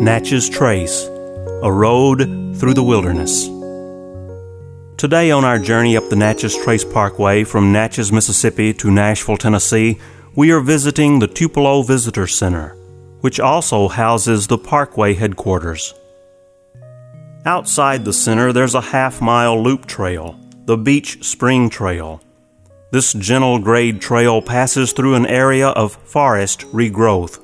Natchez Trace, a road through the wilderness. Today, on our journey up the Natchez Trace Parkway from Natchez, Mississippi to Nashville, Tennessee, we are visiting the Tupelo Visitor Center, which also houses the Parkway headquarters. Outside the center, there's a half mile loop trail, the Beech Spring Trail. This gentle grade trail passes through an area of forest regrowth.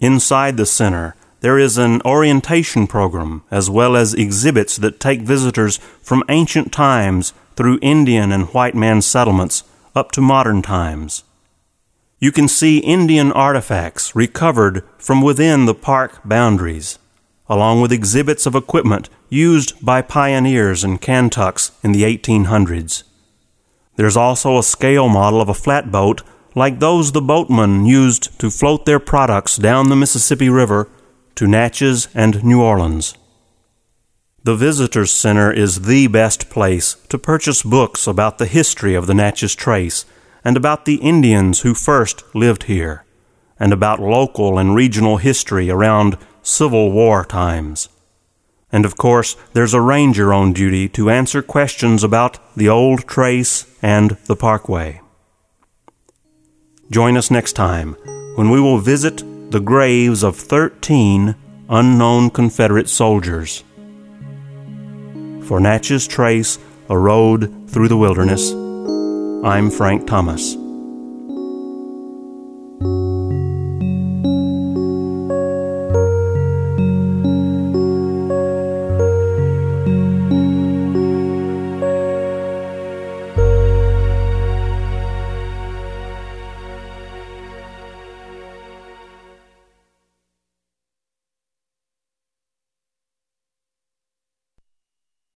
Inside the center, there is an orientation program as well as exhibits that take visitors from ancient times through Indian and white man settlements up to modern times. You can see Indian artifacts recovered from within the park boundaries, along with exhibits of equipment used by pioneers and Kaintucks in the 1800s. There's also a scale model of a flatboat like those the boatmen used to float their products down the Mississippi River to Natchez and New Orleans. The Visitors Center is the best place to purchase books about the history of the Natchez Trace and about the Indians who first lived here, and about local and regional history around Civil War times. And of course, there's a ranger on duty to answer questions about the old trace and the parkway. Join us next time when we will visit the graves of 13 unknown Confederate soldiers. For Natchez Trace, a road through the wilderness, I'm Frank Thomas.